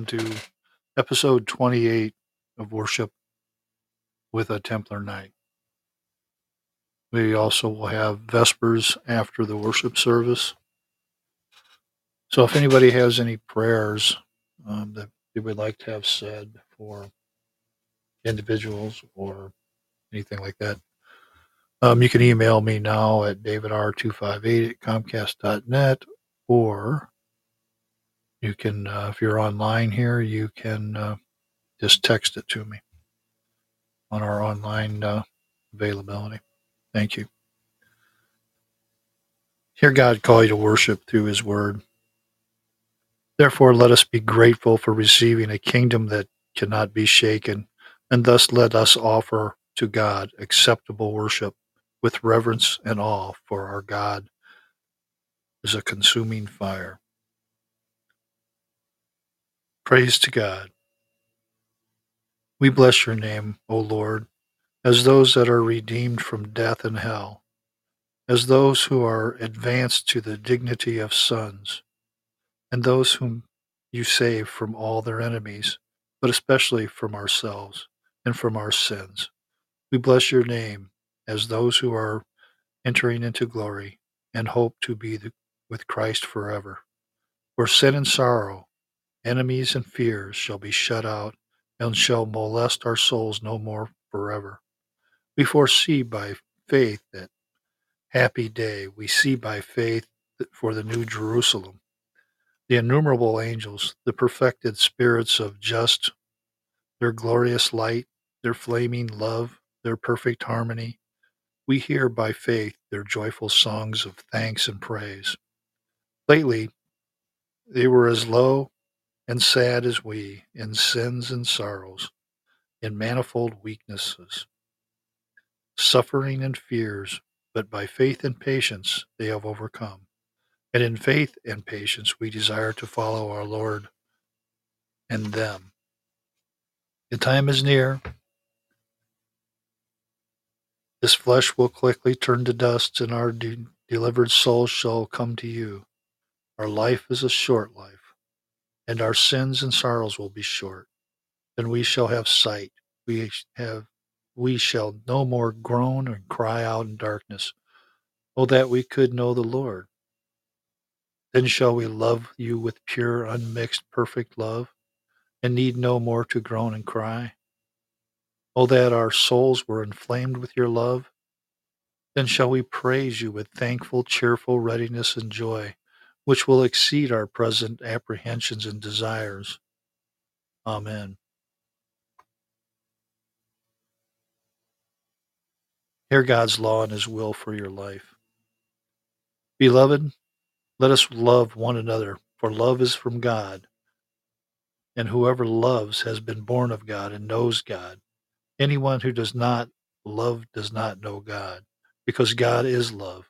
Welcome to episode 28 of Worship with a Templar Knight. We also will have Vespers after the worship service. So, if anybody has any prayers um, that they would like to have said for individuals or anything like that, um, you can email me now at davidr258 at comcast.net or you can, uh, if you're online here, you can uh, just text it to me on our online uh, availability. Thank you. Hear God call you to worship through His Word. Therefore, let us be grateful for receiving a kingdom that cannot be shaken, and thus let us offer to God acceptable worship with reverence and awe, for our God is a consuming fire. Praise to God. We bless your name, O Lord, as those that are redeemed from death and hell, as those who are advanced to the dignity of sons, and those whom you save from all their enemies, but especially from ourselves and from our sins. We bless your name as those who are entering into glory and hope to be with Christ forever. Where sin and sorrow Enemies and fears shall be shut out, and shall molest our souls no more forever. We foresee by faith that happy day. We see by faith for the new Jerusalem. The innumerable angels, the perfected spirits of just, their glorious light, their flaming love, their perfect harmony. We hear by faith their joyful songs of thanks and praise. Lately, they were as low and sad as we, in sins and sorrows, in manifold weaknesses, suffering and fears, but by faith and patience they have overcome. And in faith and patience we desire to follow our Lord and them. The time is near. This flesh will quickly turn to dust, and our de- delivered souls shall come to you. Our life is a short life and our sins and sorrows will be short. Then we shall have sight. We have we shall no more groan and cry out in darkness. Oh that we could know the Lord. Then shall we love you with pure, unmixed, perfect love, and need no more to groan and cry. Oh that our souls were inflamed with your love. Then shall we praise you with thankful, cheerful readiness and joy which will exceed our present apprehensions and desires. Amen. Hear God's law and his will for your life. Beloved, let us love one another, for love is from God. And whoever loves has been born of God and knows God. Anyone who does not love does not know God, because God is love.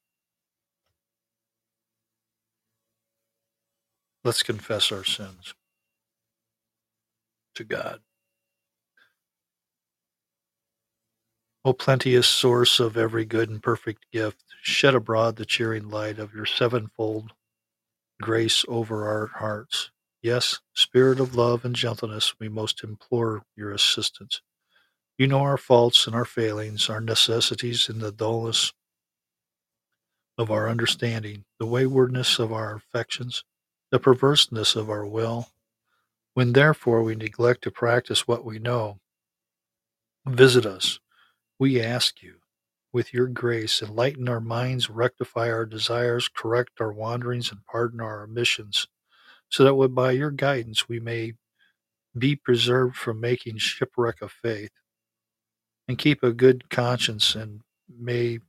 Let's confess our sins to God. O plenteous source of every good and perfect gift, shed abroad the cheering light of your sevenfold grace over our hearts. Yes, Spirit of love and gentleness, we most implore your assistance. You know our faults and our failings, our necessities and the dullness of our understanding, the waywardness of our affections, the perverseness of our will. When therefore we neglect to practice what we know, visit us, we ask you, with your grace, enlighten our minds, rectify our desires, correct our wanderings, and pardon our omissions, so that by your guidance we may be preserved from making shipwreck of faith, and keep a good conscience, and may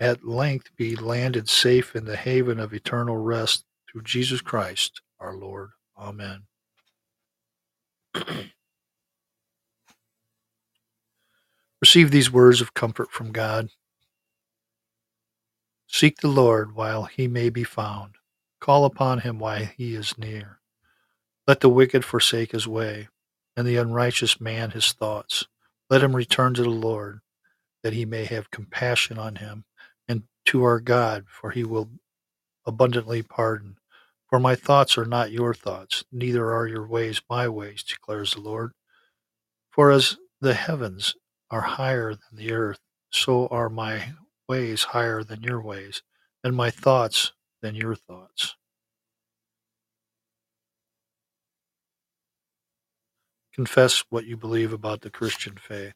at length be landed safe in the haven of eternal rest through Jesus Christ our Lord. Amen. Receive these words of comfort from God. Seek the Lord while he may be found. Call upon him while he is near. Let the wicked forsake his way, and the unrighteous man his thoughts. Let him return to the Lord, that he may have compassion on him, and to our God, for he will abundantly pardon. For my thoughts are not your thoughts, neither are your ways my ways, declares the Lord. For as the heavens are higher than the earth, so are my ways higher than your ways, and my thoughts than your thoughts. Confess what you believe about the Christian faith.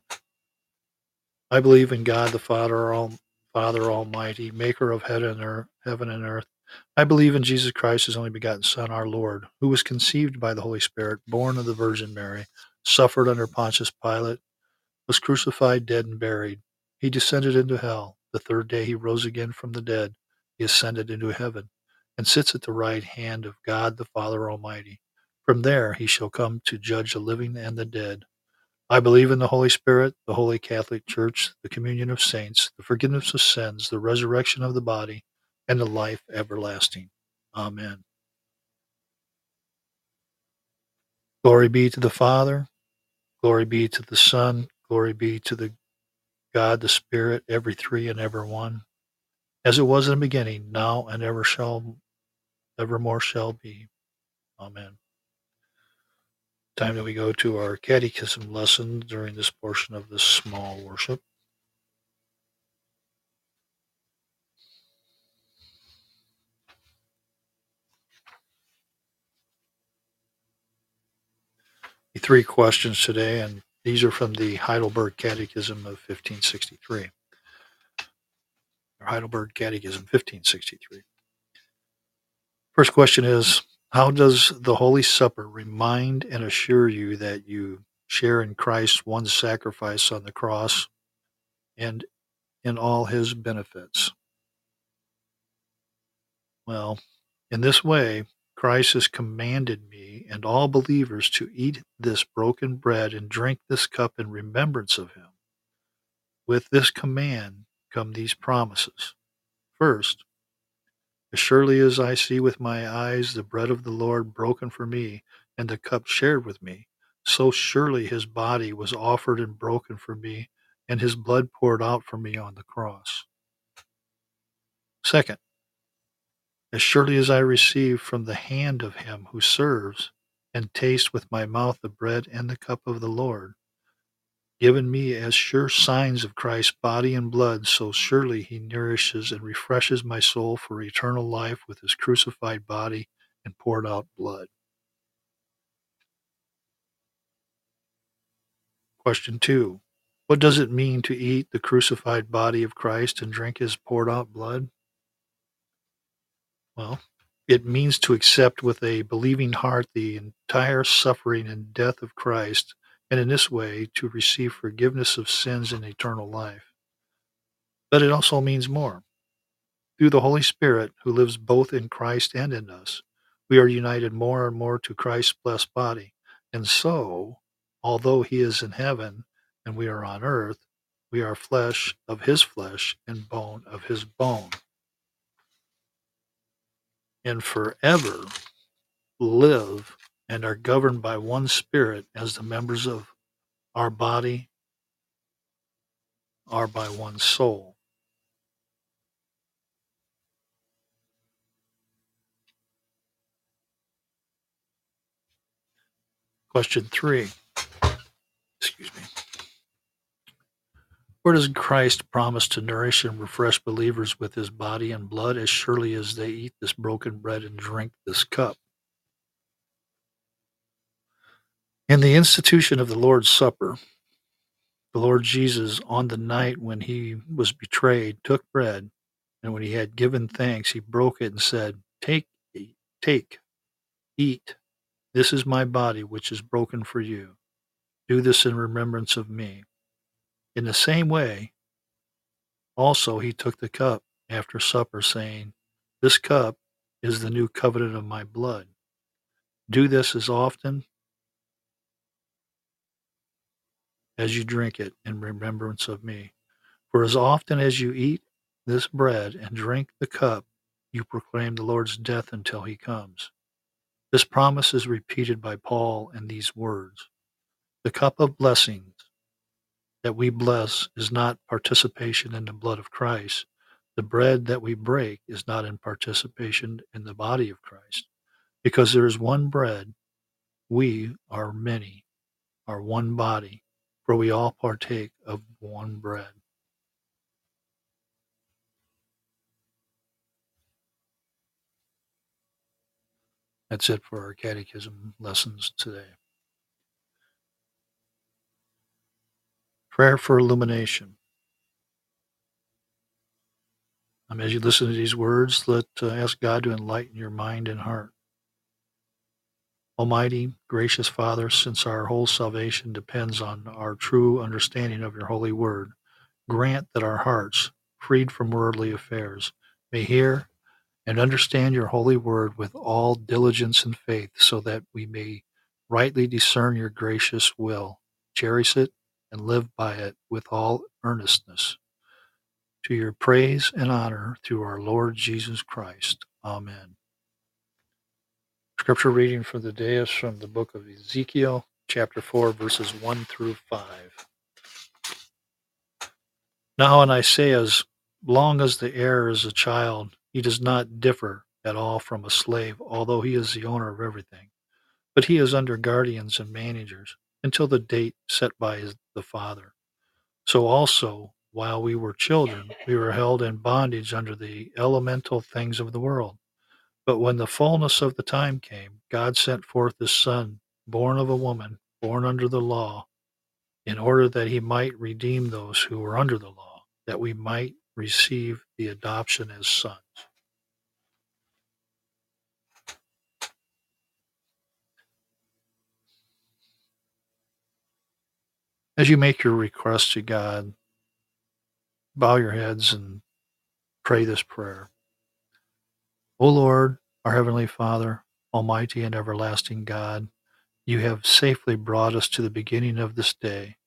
I believe in God the Father, all, Father Almighty, maker of heaven and earth, heaven and earth. I believe in Jesus Christ, his only begotten Son, our Lord, who was conceived by the Holy Spirit, born of the Virgin Mary, suffered under Pontius Pilate was crucified, dead, and buried. He descended into hell. The third day he rose again from the dead. He ascended into heaven and sits at the right hand of God the Father Almighty. From there he shall come to judge the living and the dead. I believe in the Holy Spirit, the Holy Catholic Church, the communion of saints, the forgiveness of sins, the resurrection of the body, and the life everlasting. Amen. Glory be to the Father, glory be to the Son, Glory be to the God, the Spirit, every three and ever one, as it was in the beginning, now and ever shall, evermore shall be. Amen. Time that we go to our catechism lesson during this portion of this small worship. Three questions today, and these are from the Heidelberg Catechism of 1563. Heidelberg Catechism 1563. First question is How does the Holy Supper remind and assure you that you share in Christ's one sacrifice on the cross and in all his benefits? Well, in this way, Christ has commanded me and all believers to eat this broken bread and drink this cup in remembrance of him. With this command come these promises. First, as surely as I see with my eyes the bread of the Lord broken for me and the cup shared with me, so surely his body was offered and broken for me and his blood poured out for me on the cross. Second, as surely as I receive from the hand of him who serves, and taste with my mouth the bread and the cup of the Lord, given me as sure signs of Christ's body and blood, so surely he nourishes and refreshes my soul for eternal life with his crucified body and poured out blood. Question two What does it mean to eat the crucified body of Christ and drink his poured out blood? Well, it means to accept with a believing heart the entire suffering and death of Christ, and in this way to receive forgiveness of sins and eternal life. But it also means more. Through the Holy Spirit, who lives both in Christ and in us, we are united more and more to Christ's blessed body. And so, although he is in heaven and we are on earth, we are flesh of his flesh and bone of his bone and forever live and are governed by one spirit as the members of our body are by one soul. Question three. Excuse me. Where does Christ promise to nourish and refresh believers with his body and blood as surely as they eat this broken bread and drink this cup? In the institution of the Lord's Supper, the Lord Jesus, on the night when he was betrayed, took bread, and when he had given thanks, he broke it and said, Take, take, eat. This is my body, which is broken for you. Do this in remembrance of me. In the same way, also he took the cup after supper, saying, This cup is the new covenant of my blood. Do this as often as you drink it in remembrance of me. For as often as you eat this bread and drink the cup, you proclaim the Lord's death until he comes. This promise is repeated by Paul in these words The cup of blessings that we bless is not participation in the blood of Christ. The bread that we break is not in participation in the body of Christ. Because there is one bread, we are many, are one body, for we all partake of one bread. That's it for our catechism lessons today. Prayer for illumination. Um, as you listen to these words, let uh, ask God to enlighten your mind and heart. Almighty, gracious Father, since our whole salvation depends on our true understanding of your holy word, grant that our hearts, freed from worldly affairs, may hear and understand your holy word with all diligence and faith, so that we may rightly discern your gracious will, cherish it, and live by it with all earnestness. To your praise and honor through our Lord Jesus Christ. Amen. Scripture reading for the day is from the book of Ezekiel, chapter 4, verses 1 through 5. Now, and I say, as long as the heir is a child, he does not differ at all from a slave, although he is the owner of everything. But he is under guardians and managers until the date set by his, the father. So also, while we were children, we were held in bondage under the elemental things of the world. But when the fullness of the time came, God sent forth his Son, born of a woman, born under the law, in order that he might redeem those who were under the law, that we might receive the adoption as sons. As you make your request to God, bow your heads and pray this prayer. O Lord, our Heavenly Father, Almighty and everlasting God, you have safely brought us to the beginning of this day.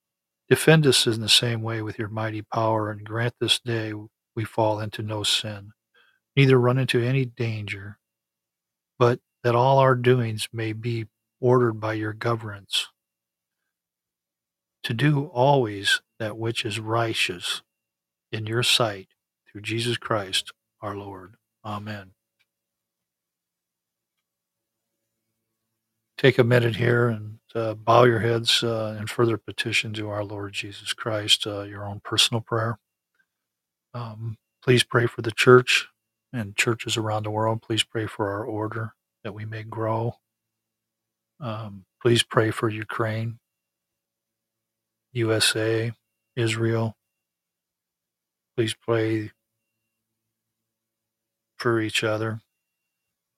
Defend us in the same way with your mighty power, and grant this day we fall into no sin, neither run into any danger, but that all our doings may be ordered by your governance to do always that which is righteous in your sight through Jesus Christ our Lord. Amen. Take a minute here and uh, bow your heads uh, in further petition to our Lord Jesus Christ, uh, your own personal prayer. Um, please pray for the church and churches around the world. Please pray for our order that we may grow. Um, please pray for Ukraine. USA, Israel. Please pray for each other.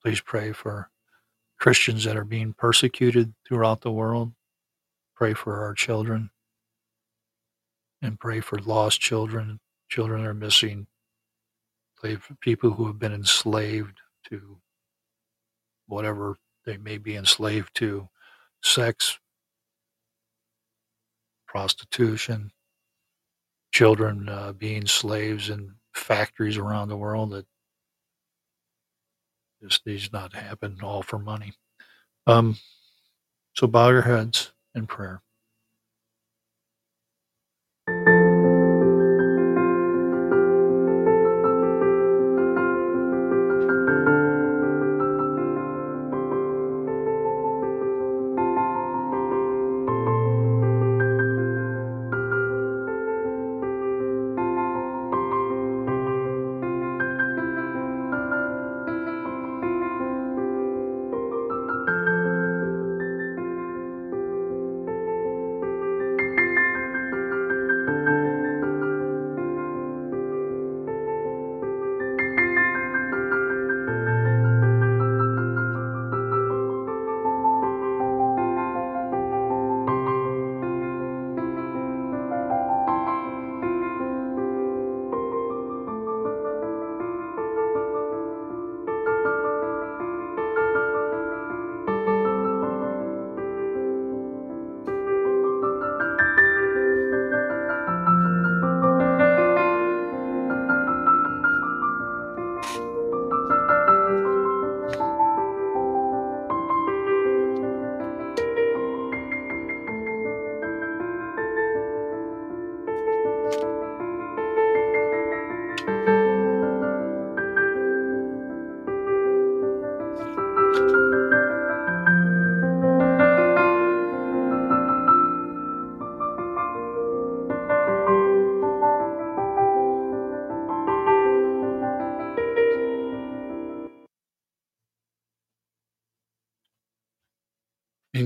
Please pray for Christians that are being persecuted throughout the world. Pray for our children and pray for lost children, children that are missing. Pray for people who have been enslaved to whatever they may be enslaved to sex, prostitution, children uh, being slaves in factories around the world that just needs not happen all for money. Um, so bow your heads in prayer.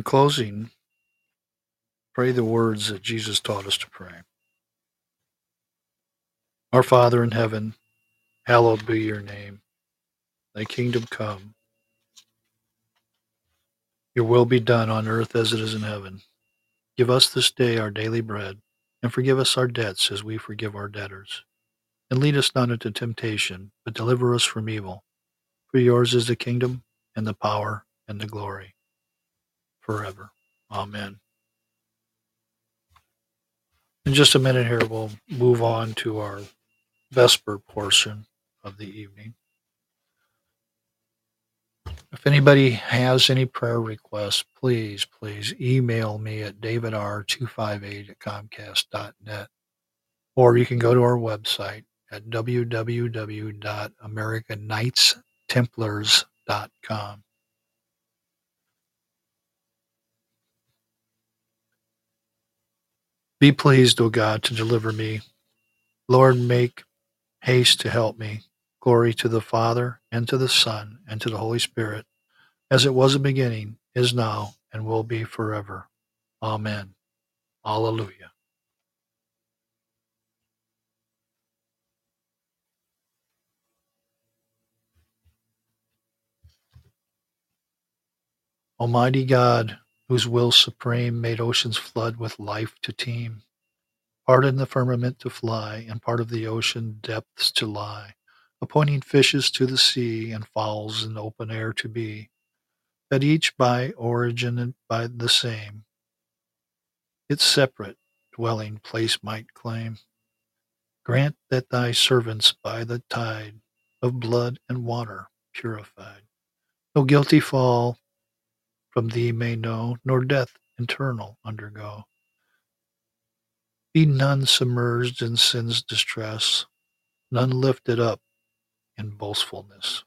In closing, pray the words that Jesus taught us to pray. Our Father in heaven, hallowed be your name. Thy kingdom come. Your will be done on earth as it is in heaven. Give us this day our daily bread, and forgive us our debts as we forgive our debtors. And lead us not into temptation, but deliver us from evil. For yours is the kingdom, and the power, and the glory, forever. Amen. In just a minute here, we'll move on to our Vesper portion of the evening. If anybody has any prayer requests, please, please email me at davidr258 at comcast.net. Or you can go to our website at www.americanknightstemplars.com. Be pleased, O God, to deliver me. Lord, make haste to help me. Glory to the Father, and to the Son, and to the Holy Spirit, as it was in beginning, is now, and will be forever. Amen. Alleluia. Almighty God, whose will supreme made oceans flood with life to teem, part in the firmament to fly, and part of the ocean depths to lie, appointing fishes to the sea and fowls in open air to be, that each by origin and by the same its separate dwelling place might claim. Grant that thy servants by the tide of blood and water purified, no guilty fall from thee may know, nor death eternal undergo. Be none submerged in sin's distress, none lifted up in boastfulness.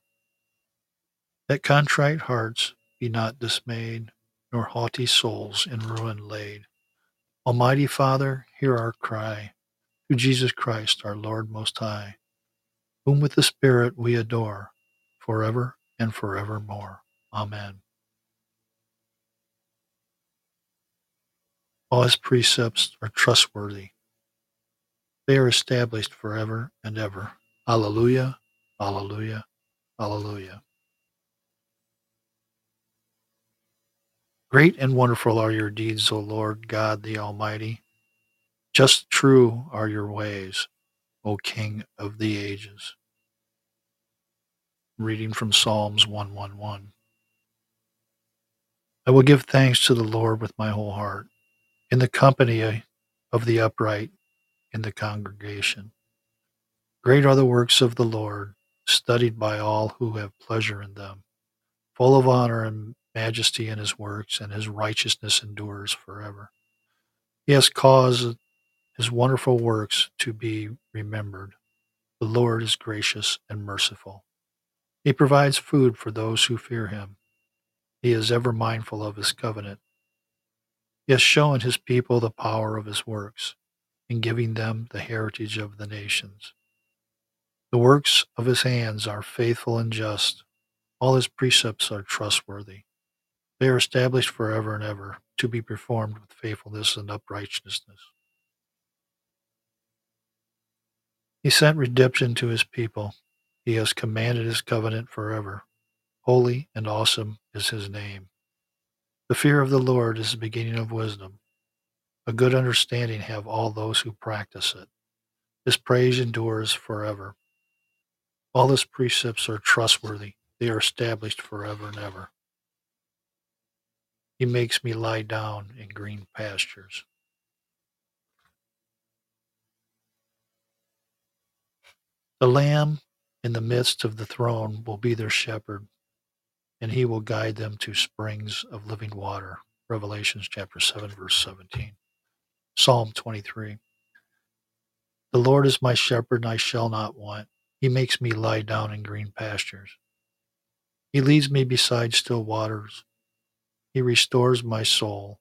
That contrite hearts be not dismayed, nor haughty souls in ruin laid. Almighty Father, hear our cry, through Jesus Christ our Lord Most High, whom with the Spirit we adore, forever and forevermore. Amen. His precepts are trustworthy. They are established forever and ever. Alleluia, alleluia, alleluia. Great and wonderful are your deeds, O Lord God the Almighty. Just true are your ways, O King of the ages. Reading from Psalms 111. I will give thanks to the Lord with my whole heart, in the company of the upright in the congregation. Great are the works of the Lord, studied by all who have pleasure in them. Full of honor and majesty in his works, and his righteousness endures forever. He has caused his wonderful works to be remembered. The Lord is gracious and merciful. He provides food for those who fear him. He is ever mindful of his covenant. He has shown his people the power of his works in giving them the heritage of the nations. The works of his hands are faithful and just. All his precepts are trustworthy. They are established forever and ever, to be performed with faithfulness and uprightness. He sent redemption to his people. He has commanded his covenant forever. Holy and awesome is his name. The fear of the Lord is the beginning of wisdom. A good understanding have all those who practice it. His praise endures forever. All his precepts are trustworthy. They are established forever and ever. He makes me lie down in green pastures. The Lamb in the midst of the throne will be their shepherd, and he will guide them to springs of living water. Revelations chapter 7, verse 17. Psalm 23. The Lord is my shepherd, and I shall not want. He makes me lie down in green pastures. He leads me beside still waters. He restores my soul.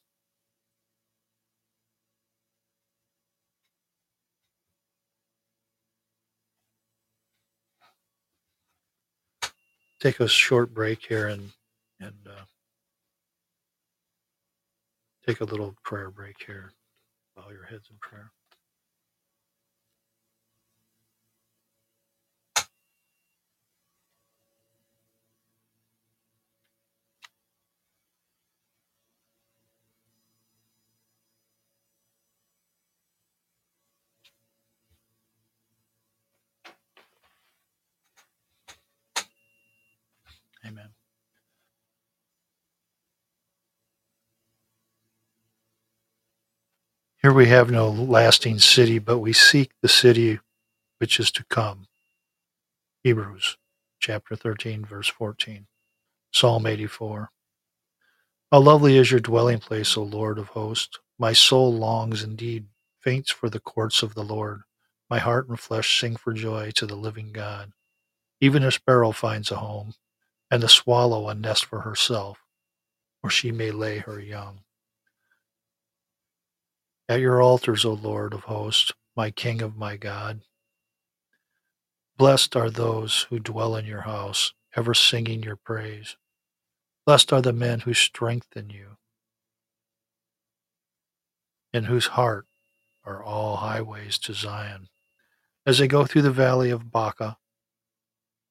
Take a short break here and and uh, take a little prayer break here. Bow your heads in prayer. Amen. Here we have no lasting city, but we seek the city which is to come. Hebrews chapter 13, verse 14. Psalm 84. How lovely is your dwelling place, O Lord of hosts. My soul longs indeed, faints for the courts of the Lord. My heart and flesh sing for joy to the living God. Even a sparrow finds a home, and the swallow a nest for herself, where she may lay her young. At your altars, O Lord of hosts, my King of my God. Blessed are those who dwell in your house, ever singing your praise. Blessed are the men who strengthen you, in whose heart are all highways to Zion. As they go through the valley of Baca,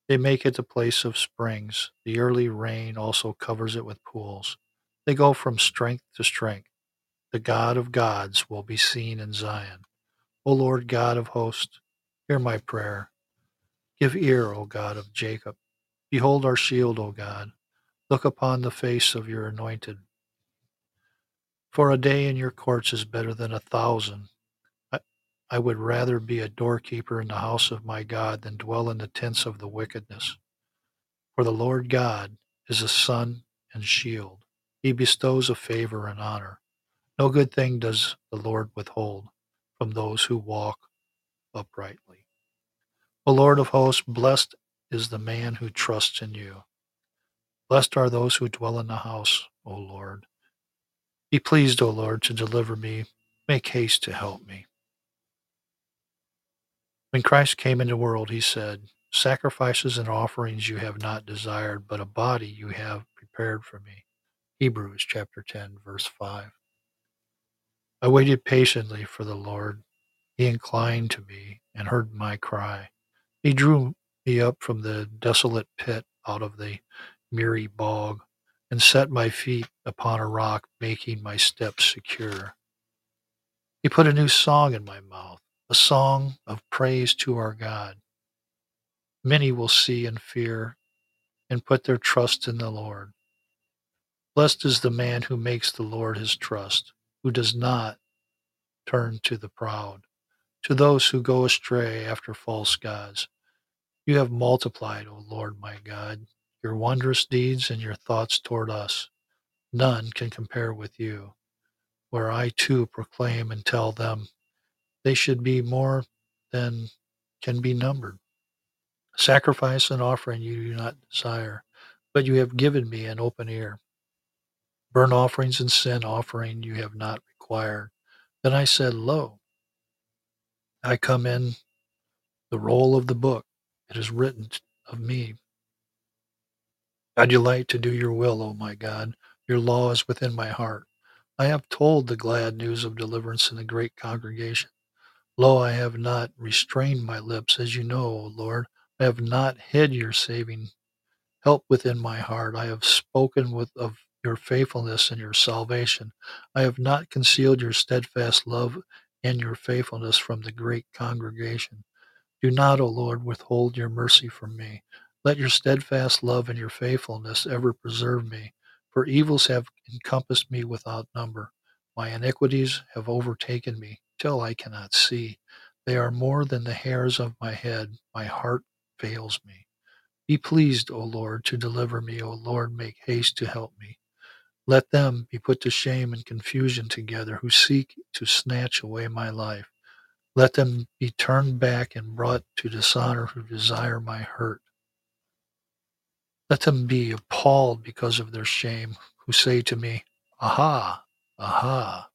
they make it a place of springs. The early rain also covers it with pools. They go from strength to strength. The God of gods will be seen in Zion. O Lord God of hosts, hear my prayer. Give ear, O God of Jacob. Behold our shield, O God. Look upon the face of your anointed. For a day in your courts is better than a thousand. I, I would rather be a doorkeeper in the house of my God than dwell in the tents of the wickedness. For the Lord God is a sun and shield. He bestows a favor and honor. No good thing does the Lord withhold from those who walk uprightly. O Lord of hosts, blessed is the man who trusts in you. Blessed are those who dwell in the house, O Lord. Be pleased, O Lord, to deliver me. Make haste to help me. When Christ came into the world, he said, Sacrifices and offerings you have not desired, but a body you have prepared for me. Hebrews chapter 10, verse 5. I waited patiently for the Lord. He inclined to me and heard my cry. He drew me up from the desolate pit out of the miry bog and set my feet upon a rock, making my steps secure. He put a new song in my mouth, a song of praise to our God. Many will see and fear and put their trust in the Lord. Blessed is the man who makes the Lord his trust, who does not turn to the proud, to those who go astray after false gods. You have multiplied, O Lord my God, your wondrous deeds and your thoughts toward us. None can compare with you, where I to proclaim and tell them they should be more than can be numbered. Sacrifice and offering you do not desire, but you have given me an open ear. Burnt offerings and sin offering you have not required. Then I said, Lo, I come in the roll of the book. It is written of me. I delight to do your will, O my God. Your law is within my heart. I have told the glad news of deliverance in the great congregation. Lo, I have not restrained my lips, as you know, O Lord. I have not hid your saving help within my heart. I have spoken with of your faithfulness and your salvation. I have not concealed your steadfast love and your faithfulness from the great congregation. Do not, O Lord, withhold your mercy from me. Let your steadfast love and your faithfulness ever preserve me, for evils have encompassed me without number. My iniquities have overtaken me. till I cannot see. They are more than the hairs of my head. My heart fails me. Be pleased, O Lord, to deliver me. O Lord, make haste to help me. Let them be put to shame and confusion together who seek to snatch away my life. Let them be turned back and brought to dishonor who desire my hurt. Let them be appalled because of their shame, who say to me, Aha, aha.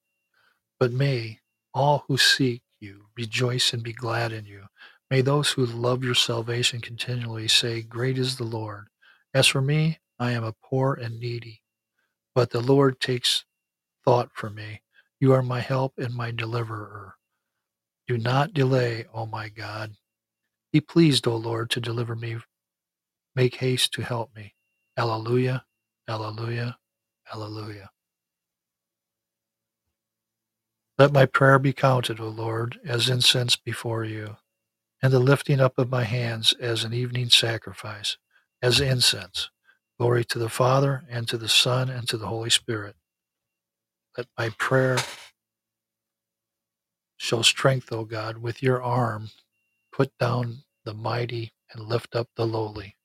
But may all who seek you rejoice and be glad in you. May those who love your salvation continually say, Great is the Lord. As for me, I am a poor and needy, but the Lord takes thought for me. You are my help and my deliverer. Do not delay, O my God. Be pleased, O Lord, to deliver me. Make haste to help me. Alleluia, alleluia, alleluia. Let my prayer be counted, O Lord, as incense before you, and the lifting up of my hands as an evening sacrifice, as incense. Glory to the Father, and to the Son, and to the Holy Spirit. Let my prayer show strength, O God, with your arm. Put down the mighty and lift up the lowly.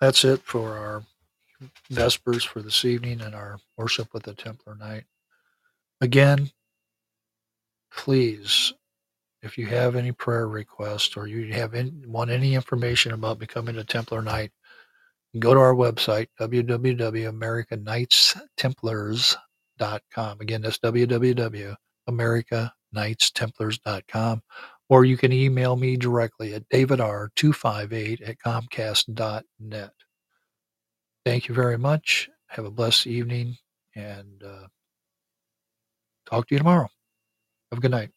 That's it for our Vespers for this evening and our worship with the Templar Knight. Again, please, if you have any prayer requests or you have any, want any information about becoming a Templar Knight, go to our website, www.americanknightstemplars.com. Again, that's www.americanknightstemplars.com. Or you can email me directly at davidr258 at comcast.net. Thank you very much. Have a blessed evening and uh, talk to you tomorrow. Have a good night.